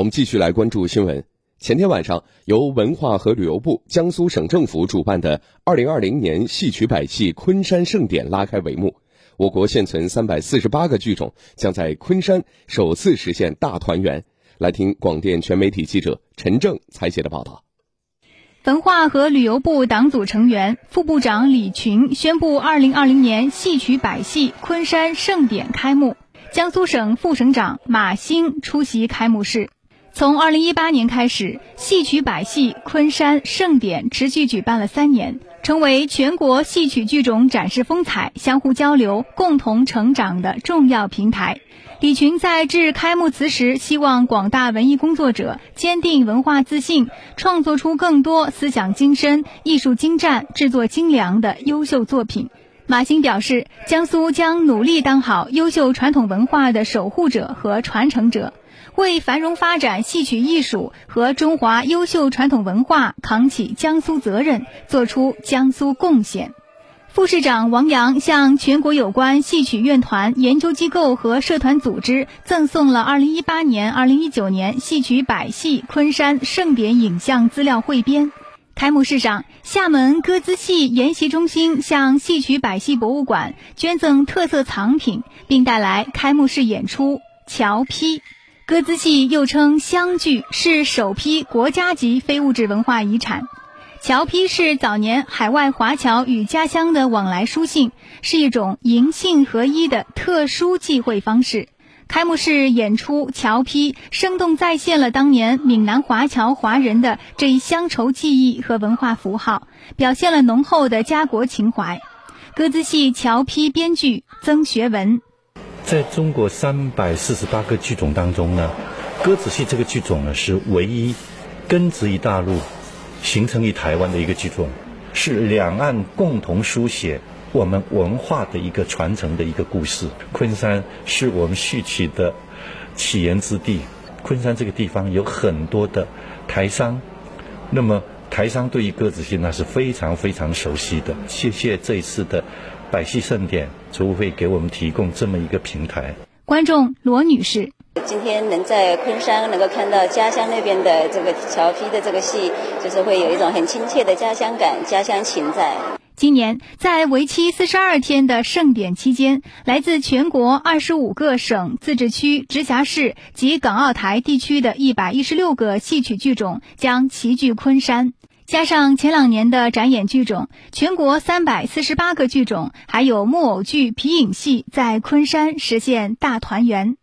我们继续来关注新闻。前天晚上，由文化和旅游部、江苏省政府主办的2020年戏曲百戏昆山盛典拉开帷幕。我国现存348个剧种，将在昆山首次实现大团圆。来听广电全媒体记者陈正采写的报道。文化和旅游部党组成员、副部长李群宣布，2020年戏曲百戏昆山盛典开幕。江苏省副省长马兴出席开幕式。从二零一八年开始，戏曲百戏昆山盛典持续举办了三年，成为全国戏曲剧种展示风采、相互交流、共同成长的重要平台。李群在致开幕词时，希望广大文艺工作者坚定文化自信，创作出更多思想精深、艺术精湛、制作精良的优秀作品。马兴表示，江苏将努力当好优秀传统文化的守护者和传承者，为繁荣发展戏曲艺术和中华优秀传统文化扛起江苏责任，做出江苏贡献。副市长王阳向全国有关戏曲院团、研究机构和社团组织赠送了2018年、2019年戏曲百戏昆山盛典影像资料汇编。开幕式上，厦门歌姿戏研习中心向戏曲百戏博物馆捐赠特色藏品，并带来开幕式演出《桥批》。歌姿戏又称湘剧，是首批国家级非物质文化遗产。桥批是早年海外华侨与家乡的往来书信，是一种银信合一的特殊忌讳方式。开幕式演出桥批，生动再现了当年闽南华侨华人的这一乡愁记忆和文化符号，表现了浓厚的家国情怀。歌子戏桥批编剧曾学文，在中国三百四十八个剧种当中呢，歌子戏这个剧种呢是唯一根植于大陆、形成于台湾的一个剧种，是两岸共同书写。我们文化的一个传承的一个故事，昆山是我们戏曲的起源之地。昆山这个地方有很多的台商，那么台商对于歌子戏那是非常非常熟悉的。谢谢这一次的百戏盛典，组委会给我们提供这么一个平台。观众罗女士，今天能在昆山能够看到家乡那边的这个桥批的这个戏，就是会有一种很亲切的家乡感、家乡情在。今年在为期四十二天的盛典期间，来自全国二十五个省、自治区、直辖市及港澳台地区的一百一十六个戏曲剧种将齐聚昆山。加上前两年的展演剧种，全国三百四十八个剧种，还有木偶剧、皮影戏，在昆山实现大团圆。